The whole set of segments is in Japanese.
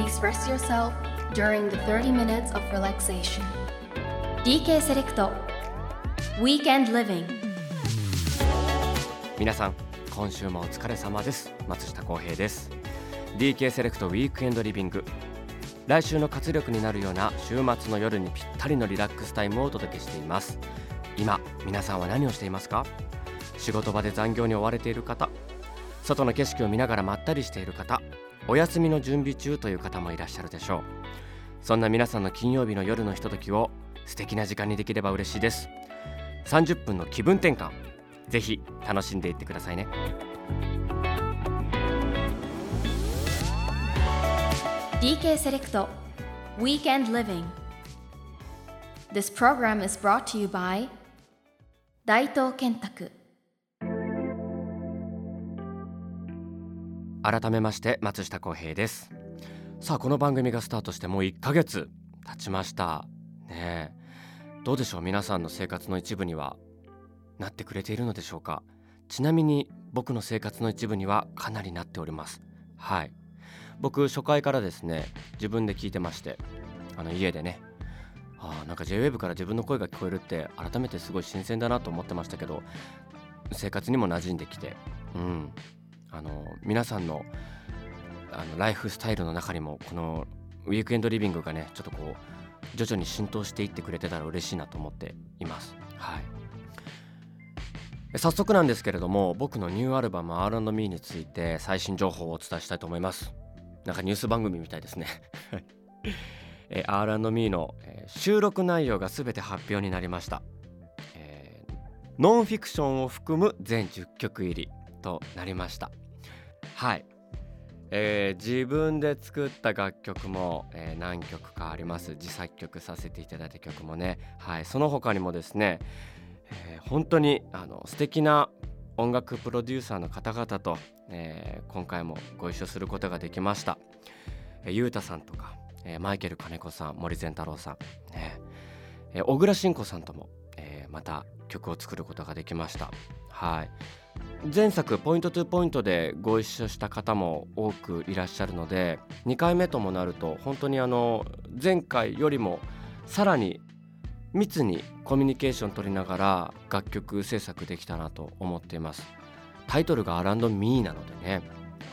please rest yourself during the 30 minutes of relaxation. DK セレクト Weekend Living. 皆さん今週もお疲れ様です。松下洸平です。DK セレクトウィークエンドリビング来週の活力になるような週末の夜にぴったりのリラックスタイムをお届けしています。今皆さんは何をしていますか？仕事場で残業に追われている方。外の景色を見ながらまったりしている方。お休みの準備中という方もいらっしゃるでしょう。そんな皆さんの金曜日の夜のひとときを素敵な時間にできれば嬉しいです。30分の気分転換ぜひ楽しんでいってくださいね。DK セレクト Weekend Living. This program is brought to you by 大東建託改めまして松下洸平です。さあこの番組がスタートしてもう1ヶ月経ちました。ねえ。どうでしょう？皆さんの生活の一部にはなってくれているのでしょうか？ちなみに僕の生活の一部にはかなりなっております。はい。僕初回からですね自分で聞いてましてあの家でね。あなんか JWAVE から自分の声が聞こえるって改めてすごい新鮮だなと思ってましたけど生活にも馴染んできてうん。あの皆さんのあのライフスタイルの中にもこのウィークエンドリビングがねちょっとこう徐々に浸透していってくれてたら嬉しいなと思っています。はい。早速なんですけれども僕のニューアルバム R&Me について最新情報をお伝えしたいと思います。なんかニュース番組みたいですね。え R&Me の、え収録内容が全て発表になりました、ノンフィクションを含む全10曲入りとなりました。はい、えー自分で作った楽曲も、えー何曲かあります。自作曲させていただいた曲もね。はい。その他にもですね、えー本当にあの素敵な音楽プロデューサーの方々と、えー今回もご一緒することができました、えー、ゆうたさんとか、えーマイケル金子さん森善太郎さん、ね。えー小倉慎子さんとも、えーまた曲を作ることができました。はい。前作ポイントトゥポイントでご一緒した方も多くいらっしゃるので2回目ともなると本当にあの前回よりもさらに密にコミュニケーション取りながら楽曲制作できたなと思っています。タイトルが R&Me なのでね。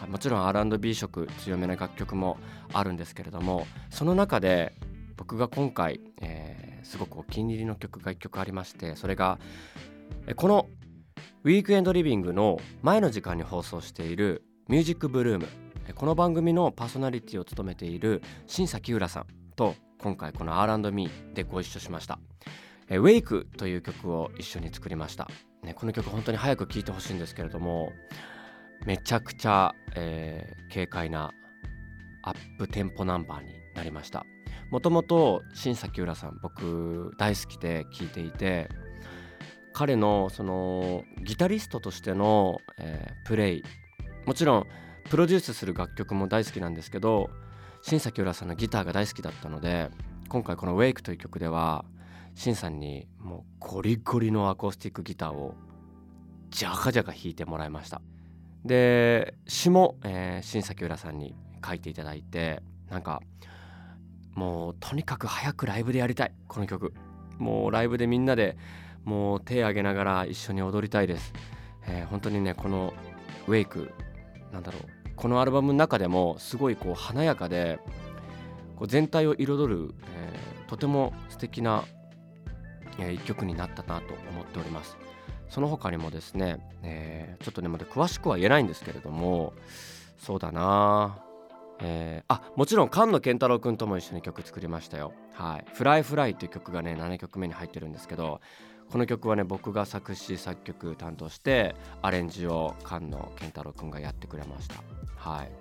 もちろん R&B 色強めな楽曲もあるんですけれどもその中で僕が今回、えーすごくお気に入りの曲が1曲ありましてそれがこのウィークエンドリビングの前の時間に放送しているミュージックブルーム。この番組のパーソナリティを務めている新崎浦さんと今回この R&Me でご一緒しました。え Wake という曲を一緒に作りました、ね、この曲本当に早く聴いてほしいんですけれどもめちゃくちゃ、えー軽快なアップテンポナンバーになりました。もともと新崎浦さん僕大好きで聴いていて彼のそのギタリストとしての、えープレイもちろんプロデュースする楽曲も大好きなんですけど新崎浦さんのギターが大好きだったので今回この「Wake」という曲では新さんにもうゴリゴリのアコースティックギターをジャカジャカ弾いてもらいました。で詩も、えー新崎浦さんに書いていただいてなんかもうとにかく早くライブでやりたいこの曲。もうライブでみんなでもう手挙げながら一緒に踊りたいです、えー本当にねこの「ウェイクなんだろうこのアルバムの中でもすごいこう華やかでこう全体を彩る、えーとても素敵な、えー一曲になったなと思っております。その他にもですね、えーちょっとねまだ詳しくは言えないんですけれどもそうだなえーあもちろん菅野健太郎くんとも一緒に曲作りましたよ「はい、フライフライ」という曲がね7曲目に入ってるんですけどこの曲はね僕が作詞作曲担当してアレンジを菅野健太郎くんがやってくれました。はい。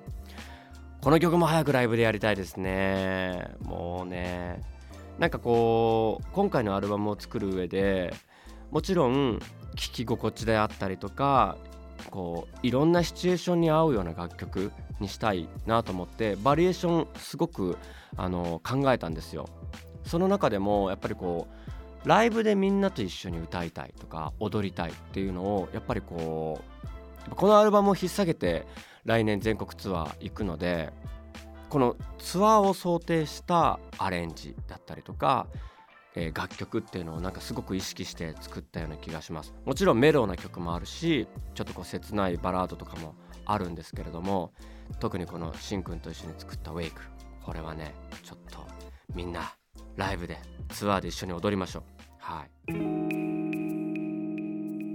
この曲も早くライブでやりたいですね。もうねなんかこう今回のアルバムを作る上でもちろん聴き心地であったりとかこういろんなシチュエーションに合うような楽曲にしたいなと思ってバリエーションすごくあの考えたんですよ。その中でもやっぱりこうライブでみんなと一緒に歌いたいとか踊りたいっていうのをやっぱりこうこのアルバムを引っ提げて来年全国ツアー行くのでこのツアーを想定したアレンジだったりとか、えー、楽曲っていうのをなんかすごく意識して作ったような気がします。もちろんメローな曲もあるしちょっとこう切ないバラードとかもあるんですけれども特にこのしんくんと一緒に作った「ウェイク」これはねちょっとみんなライブでツアーで一緒に踊りましょう。はい。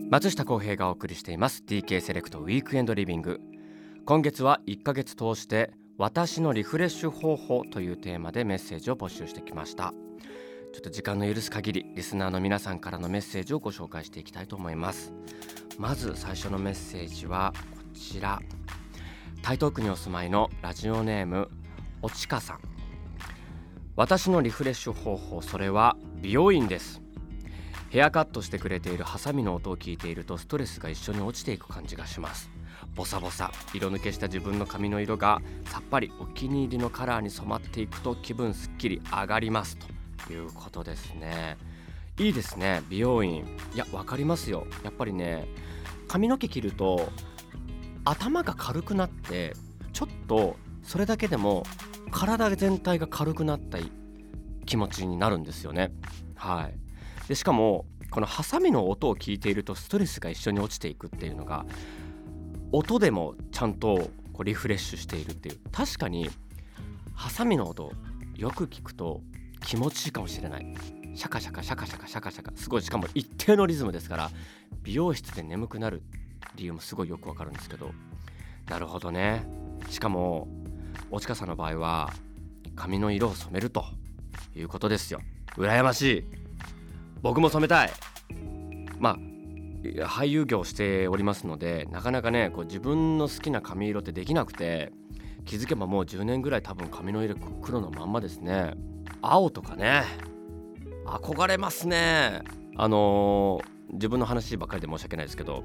松下洸平がお送りしています。DK セレクトウィークエンドリビング。今月は1ヶ月通して私のリフレッシュ方法というテーマでメッセージを募集してきました。ちょっと時間の許す限りリスナーの皆さんからのメッセージをご紹介していきたいと思います。まず最初のメッセージはこちら。台東区にお住まいのラジオネームおちかさん。私のリフレッシュ方法それは美容院です。ヘアカットしてくれているハサミの音を聞いているとストレスが一緒に落ちていく感じがします。ボサボサ色抜けした自分の髪の色がさっぱりお気に入りのカラーに染まっていくと気分すっきり上がります。ということですね。いいですね美容院。いや分かりますよ。やっぱりね髪の毛切ると頭が軽くなってちょっとそれだけでも体全体が軽くなった気持ちになるんですよね。はい。でしかもこのハサミの音を聞いているとストレスが一緒に落ちていくっていうのが音でもちゃんとこうリフレッシュしているっていう。確かにハサミの音よく聞くと気持ちいいかもしれない。シャカシャカシャカシャカシャカシャカ。すごいしかも一定のリズムですから美容室で眠くなる理由もすごいよくわかるんですけど。なるほどね。しかもお近さんの場合は髪の色を染めるということですよ。羨ましい。僕も染めたい。まあ俳優業をしておりますのでなかなかねこう自分の好きな髪色ってできなくて気づけばもう10年ぐらい多分髪の色黒のまんまですね。青とかね憧れますね。あのー、自分の話ばっかりで申し訳ないですけど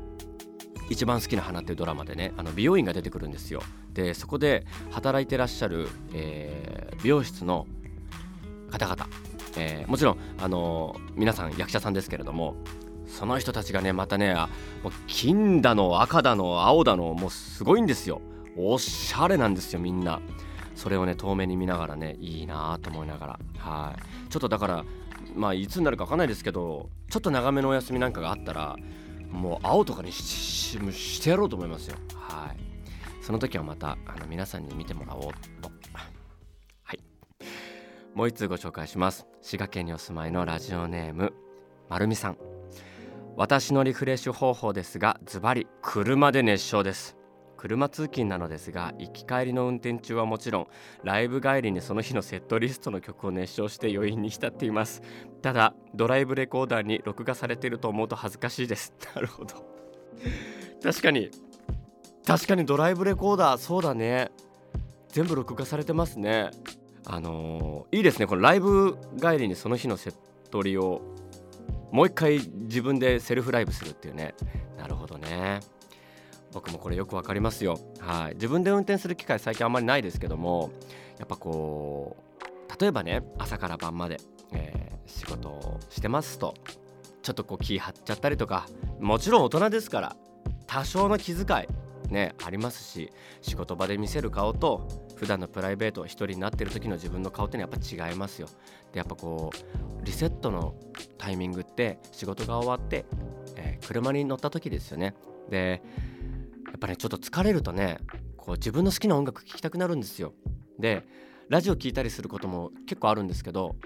一番好きな花っていうドラマでねあの美容院が出てくるんですよ。でそこで働いてらっしゃる、えー、美容室の方々、えー、もちろん、あのー、皆さん役者さんですけれどもその人たちがねまたねもう金だの赤だの青だのもうすごいんですよ。おしゃれなんですよみんな。それをね遠目に見ながらねいいなと思いながら。はい。ちょっとだからまあいつになるか分かんないですけどちょっと長めのお休みなんかがあったらもう青とかにしてやろうと思いますよ。はい。その時はまたあの皆さんに見てもらおうともう一通ご紹介します。滋賀県にお住まいのラジオネームまるみさん。私のリフレッシュ方法ですがズバリ車で熱唱です。車通勤なのですが行き帰りの運転中はもちろんライブ帰りにその日のセットリストの曲を熱唱して余韻に浸っています。ただドライブレコーダーに録画されていると思うと恥ずかしいです。なるほど。確かに確かにドライブレコーダーそうだね。全部録画されてますね。あのー、いいですね。このライブ帰りにその日のセットリをもう一回自分でセルフライブするっていうね。なるほどね。僕もこれよくわかりますよ。はい。自分で運転する機会最近あんまりないですけどもやっぱこう例えばね朝から晩まで、えー、仕事をしてますとちょっとこう気張っちゃったりとかもちろん大人ですから多少の気遣いねありますし仕事場で見せる顔と普段のプライベート一人になってる時の自分の顔ってのはやっぱ違いますよ。でやっぱこうリセットのタイミングって仕事が終わって、えー、車に乗った時ですよね。でやっぱねちょっと疲れるとねこう自分の好きな音楽聴きたくなるんですよ。でラジオ聴いたりすることも結構あるんですけど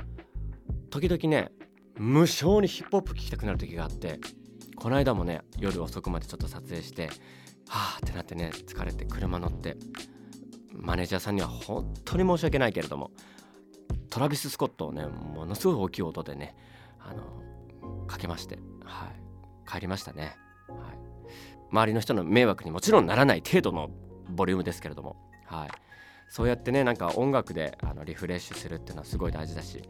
時々ね無性にヒップホップ聴きたくなる時があってこの間もね夜遅くまでちょっと撮影してはあってなってね疲れて車乗ってマネージャーさんには本当に申し訳ないけれどもトラビス・スコットをねものすごい大きい音でねあのかけまして、はい、帰りましたね。はい。周りの人の迷惑にもちろんならない程度のボリュームですけれども、はい、そうやってねなんか音楽であのリフレッシュするっていうのはすごい大事だし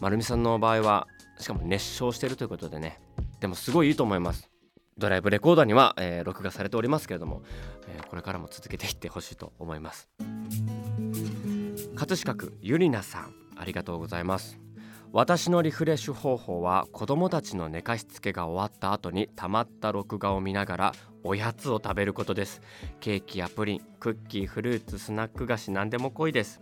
丸美さんの場合はしかも熱唱してるということでねでもすごいいいと思います。ドライブレコーダーには、えー、録画されておりますけれども、えー、これからも続けていってほしいと思います。葛飾区ゆりなさんありがとうございます。私のリフレッシュ方法は子供たちの寝かしつけが終わった後にたまった録画を見ながらおやつを食べることです。ケーキやプリンクッキーフルーツスナック菓子何でも濃いです。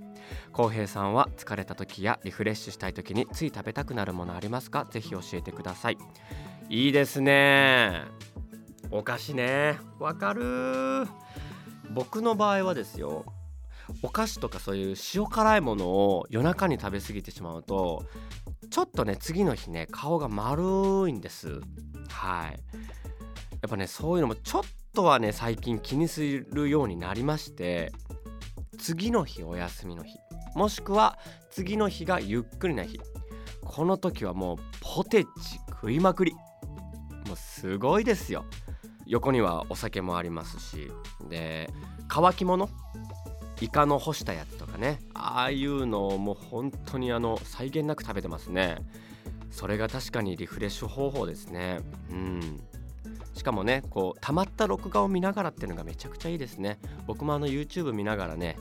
浩平さんは疲れた時やリフレッシュしたい時につい食べたくなるものありますか？ぜひ教えてください。いいですね。お菓子ね。わかる。僕の場合はですよお菓子とかそういう塩辛いものを夜中に食べ過ぎてしまうとちょっとね次の日ね顔が丸いんです。はい。やっぱねそういうのもちょっとはね最近気にするようになりまして次の日お休みの日もしくは次の日がゆっくりな日この時はもうポテチ食いまくり。もうすごいですよ。横にはお酒もありますし。で乾き物？イカの干したやつとかね。ああいうのをもう本当にあの際限なく食べてますね。それが確かにリフレッシュ方法ですね。うん。しかもねこうたまった録画を見ながらっていうのがめちゃくちゃいいですね。僕もあの YouTube 見ながらね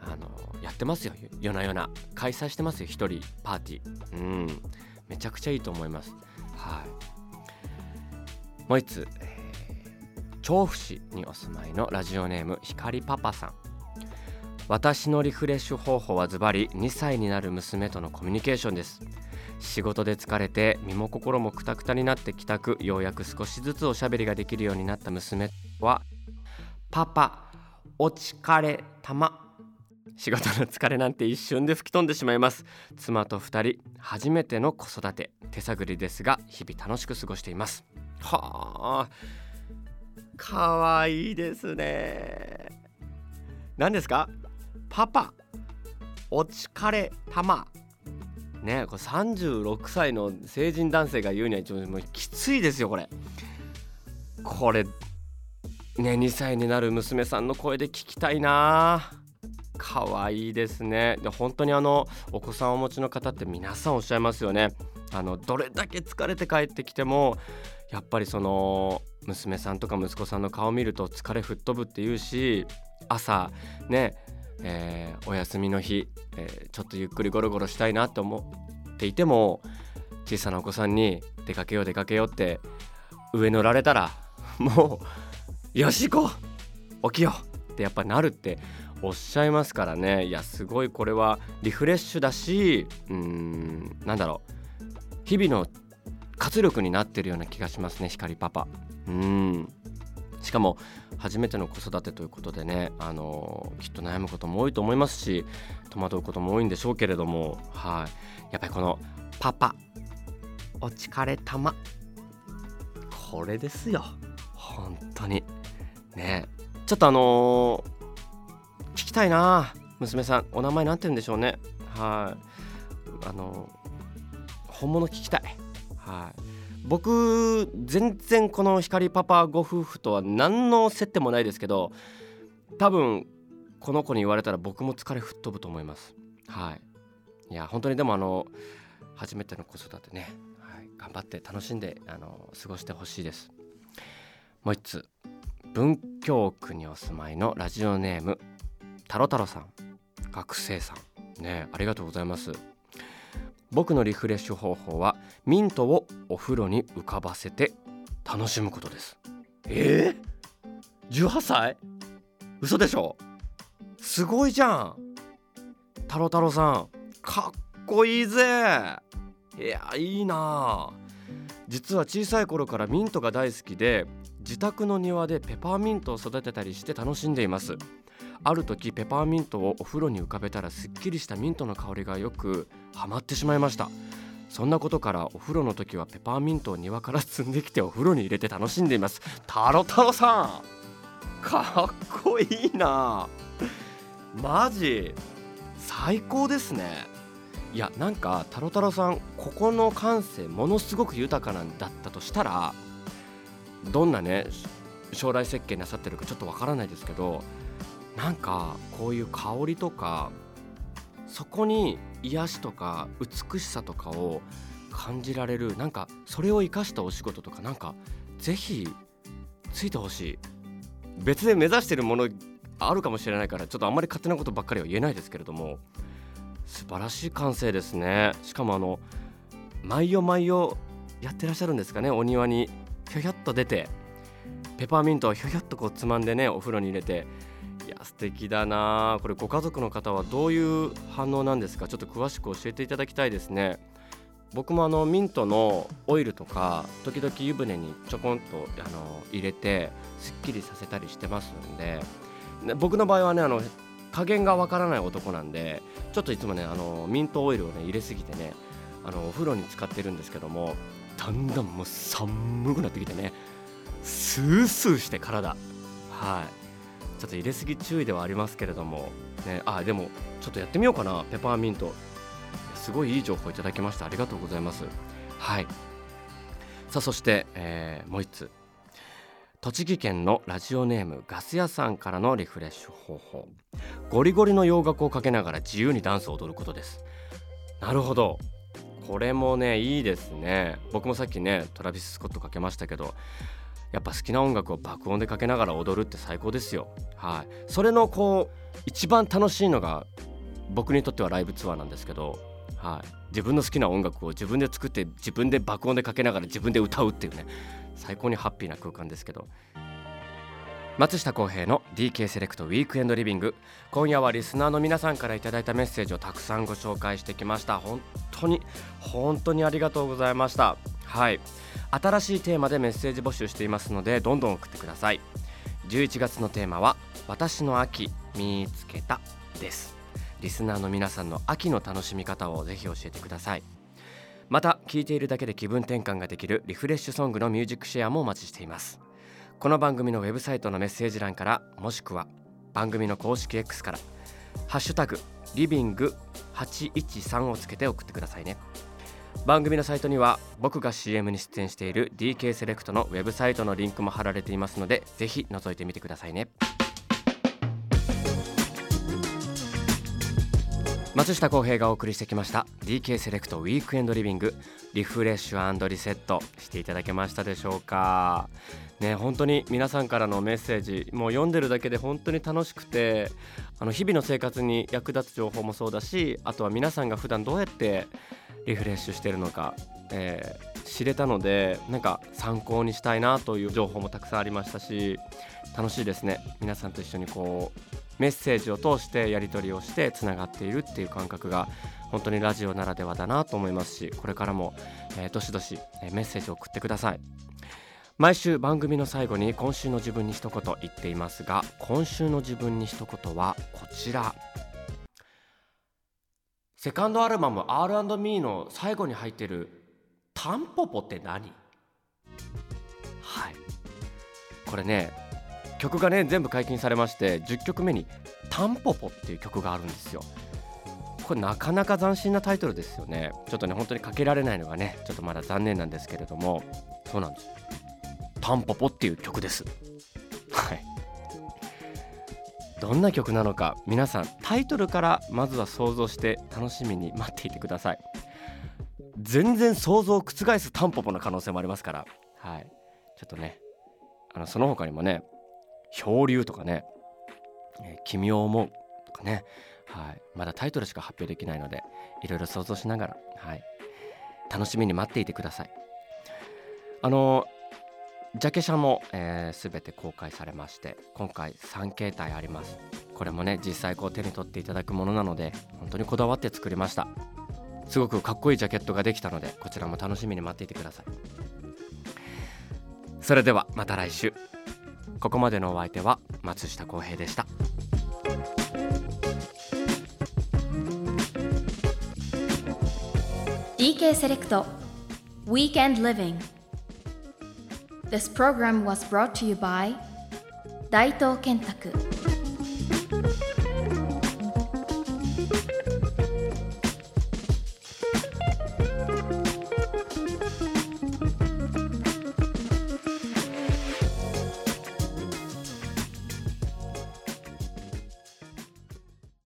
あのやってますよ。夜な夜な。開催してますよ。一人パーティー。うん。めちゃくちゃいいと思います。はい。もう一つ、えー、調布市にお住まいのラジオネームひかりパパさん。私のリフレッシュ方法はズバリ2歳になる娘とのコミュニケーションです。仕事で疲れて身も心もクタクタになって帰宅ようやく少しずつおしゃべりができるようになった娘はパパお疲れたま。仕事の疲れなんて一瞬で吹き飛んでしまいます。妻と2人初めての子育て手探りですが日々楽しく過ごしています。はあかわいいですね。何ですか？パパお疲れたまねこれ36歳の成人男性が言うには一応もうきついですよこれ。これね2歳になる娘さんの声で聞きたいな。可愛いですね。で本当にあのお子さんをお持ちの方って皆さんおっしゃいますよね。あのどれだけ疲れて帰ってきてもやっぱりその娘さんとか息子さんの顔を見ると疲れ吹っ飛ぶっていうし朝ねえー、お休みの日、えー、ちょっとゆっくりゴロゴロしたいなと思っていても小さなお子さんに出かけよう出かけようって上乗られたら もうよし行こう起きようってやっぱなるっておっしゃいますからね。いやすごいこれはリフレッシュだしうーんなんだろう。日々の活力になってるような気がしますね光パパ。うん。しかも初めての子育てということでね、あのきっと悩むことも多いと思いますし戸惑うことも多いんでしょうけれども、はい、やっぱりこの「パパ。お疲れたま」これですよ。本当に。ね。ちょっとあのー、聞きたいな。娘さんお名前なんて言うんでしょうね。はい。あのー、本物聞きたい。はい。僕全然この光パパご夫婦とは何の接点もないですけど多分この子に言われたら僕も疲れ吹っ飛ぶと思います。はい。いや本当にでもあの初めての子育てね、はい、頑張って楽しんであの過ごしてほしいです。もう一つ。文京区にお住まいのラジオネームタロタロさん。学生さん。ねありがとうございます。僕のリフレッシュ方法はミントをお風呂に浮かばせて楽しむことです。えー、18歳？嘘でしょ？すごいじゃん。太郎太郎さんかっこいいぜ。いやいいな。実は小さい頃からミントが大好きで自宅の庭でペパーミントを育てたりして楽しんでいます。ある時ペパーミントをお風呂に浮かべたらすっきりしたミントの香りがよくハマってしまいました。そんなことからお風呂の時はペパーミントを庭から摘んできてお風呂に入れて楽しんでいます。タロタロさんかっこいいな。マジ最高ですね。いやなんかタロタロさんここの感性ものすごく豊かなんだったとしたらどんなね将来設計なさってるかちょっとわからないですけどなんかこういう香りとかそこに癒しとか美しさとかを感じられるなんかそれを生かしたお仕事とかなんかぜひついてほしい。別で目指してるものあるかもしれないからちょっとあんまり勝手なことばっかりは言えないですけれども素晴らしい感性ですね。しかもあの毎夜毎夜やってらっしゃるんですかねお庭にひょひょっと出てペパーミントをひょひょっとこうつまんでねお風呂に入れていや素敵だな。これご家族の方はどういう反応なんですか？ちょっと詳しく教えていただきたいですね。僕もあのミントのオイルとか時々湯船にちょこんとあの入れてすっきりさせたりしてますんで。僕の場合はねあの加減がわからない男なんでちょっといつもねあのミントオイルをね入れすぎてねあのお風呂に使ってるんですけどもだんだんもう寒くなってきてねスースーして体。はい。ちょっと入れすぎ注意ではありますけれどもねあでもちょっとやってみようかな。ペパーミント。すごいいい情報いただきました。ありがとうございます。はい。さあそして、えー、もう一つ。栃木県のラジオネームガス屋さんからのリフレッシュ方法。ゴリゴリの洋楽をかけながら自由にダンスを踊ることです。なるほど。これもねいいですね。僕もさっきねトラビス・スコットかけましたけどやっぱ好きな音楽を爆音でかけながら踊るって最高ですよ。はい。それのこう一番楽しいのが僕にとってはライブツアーなんですけどはい、自分の好きな音楽を自分で作って自分で爆音でかけながら自分で歌うっていうね最高にハッピーな空間ですけど。松下洸平の DK セレクトウィークエンドリビング今夜はリスナーの皆さんから頂いたメッセージをたくさんご紹介してきました。本当に本当にありがとうございました。はい。新しいテーマでメッセージ募集していますのでどんどん送ってください。11月のテーマは私の秋見つけたです。リスナーの皆さんの秋の楽しみ方をぜひ教えてください。また聴いているだけで気分転換ができるリフレッシュソングのミュージックシェアもお待ちしています。この番組のウェブサイトのメッセージ欄からもしくは番組の公式 X から「ハッシュタグリビング813」をつけて送ってくださいね。番組のサイトには僕が CM に出演している DK セレクトのウェブサイトのリンクも貼られていますのでぜひ覗いてみてくださいね。松下洸平がお送りしてきました DK セレクトウィークエンドリビングリフレッシュリセットしていただけましたでしょうかね本当に皆さんからのメッセージもう読んでるだけで本当に楽しくてあの日々の生活に役立つ情報もそうだしあとは皆さんが普段どうやってリフレッシュしてるのか、えー、知れたのでなんか参考にしたいなという情報もたくさんありましたし楽しいですね。皆さんと一緒にこうメッセージを通してやり取りをしてつながっているっていう感覚が本当にラジオならではだなと思いますしこれからも、えー、どしどし、メッセージを送ってください。毎週番組の最後に今週の自分に一言言っていますが今週の自分に一言はこちら。セカンドアルバム R&Me の最後に入ってるタンポポって何？はい。これね曲がね全部解禁されまして10曲目に「タンポポ」っていう曲があるんですよ。これなかなか斬新なタイトルですよね。ちょっとね本当にかけられないのがねちょっとまだ残念なんですけれども。そうなんです。タンポポっていう曲です。はい。どんな曲なのか皆さんタイトルからまずは想像して楽しみに待っていてください。全然想像を覆すタンポポの可能性もありますから。はい。ちょっとねあのその他にもね漂流とかね、えー、君を思うとかね、はい、まだタイトルしか発表できないのでいろいろ想像しながら、はい、楽しみに待っていてください。あのジャケ写も、えー、全て公開されまして今回3形態あります。これもね実際こう手に取っていただくものなので本当にこだわって作りました。すごくかっこいいジャケットができたのでこちらも楽しみに待っていてください。それではまた来週。ここまでのお相手は松下洸平でした。DK セレクト Weekend Living This program was brought to you by Daito Kentaku.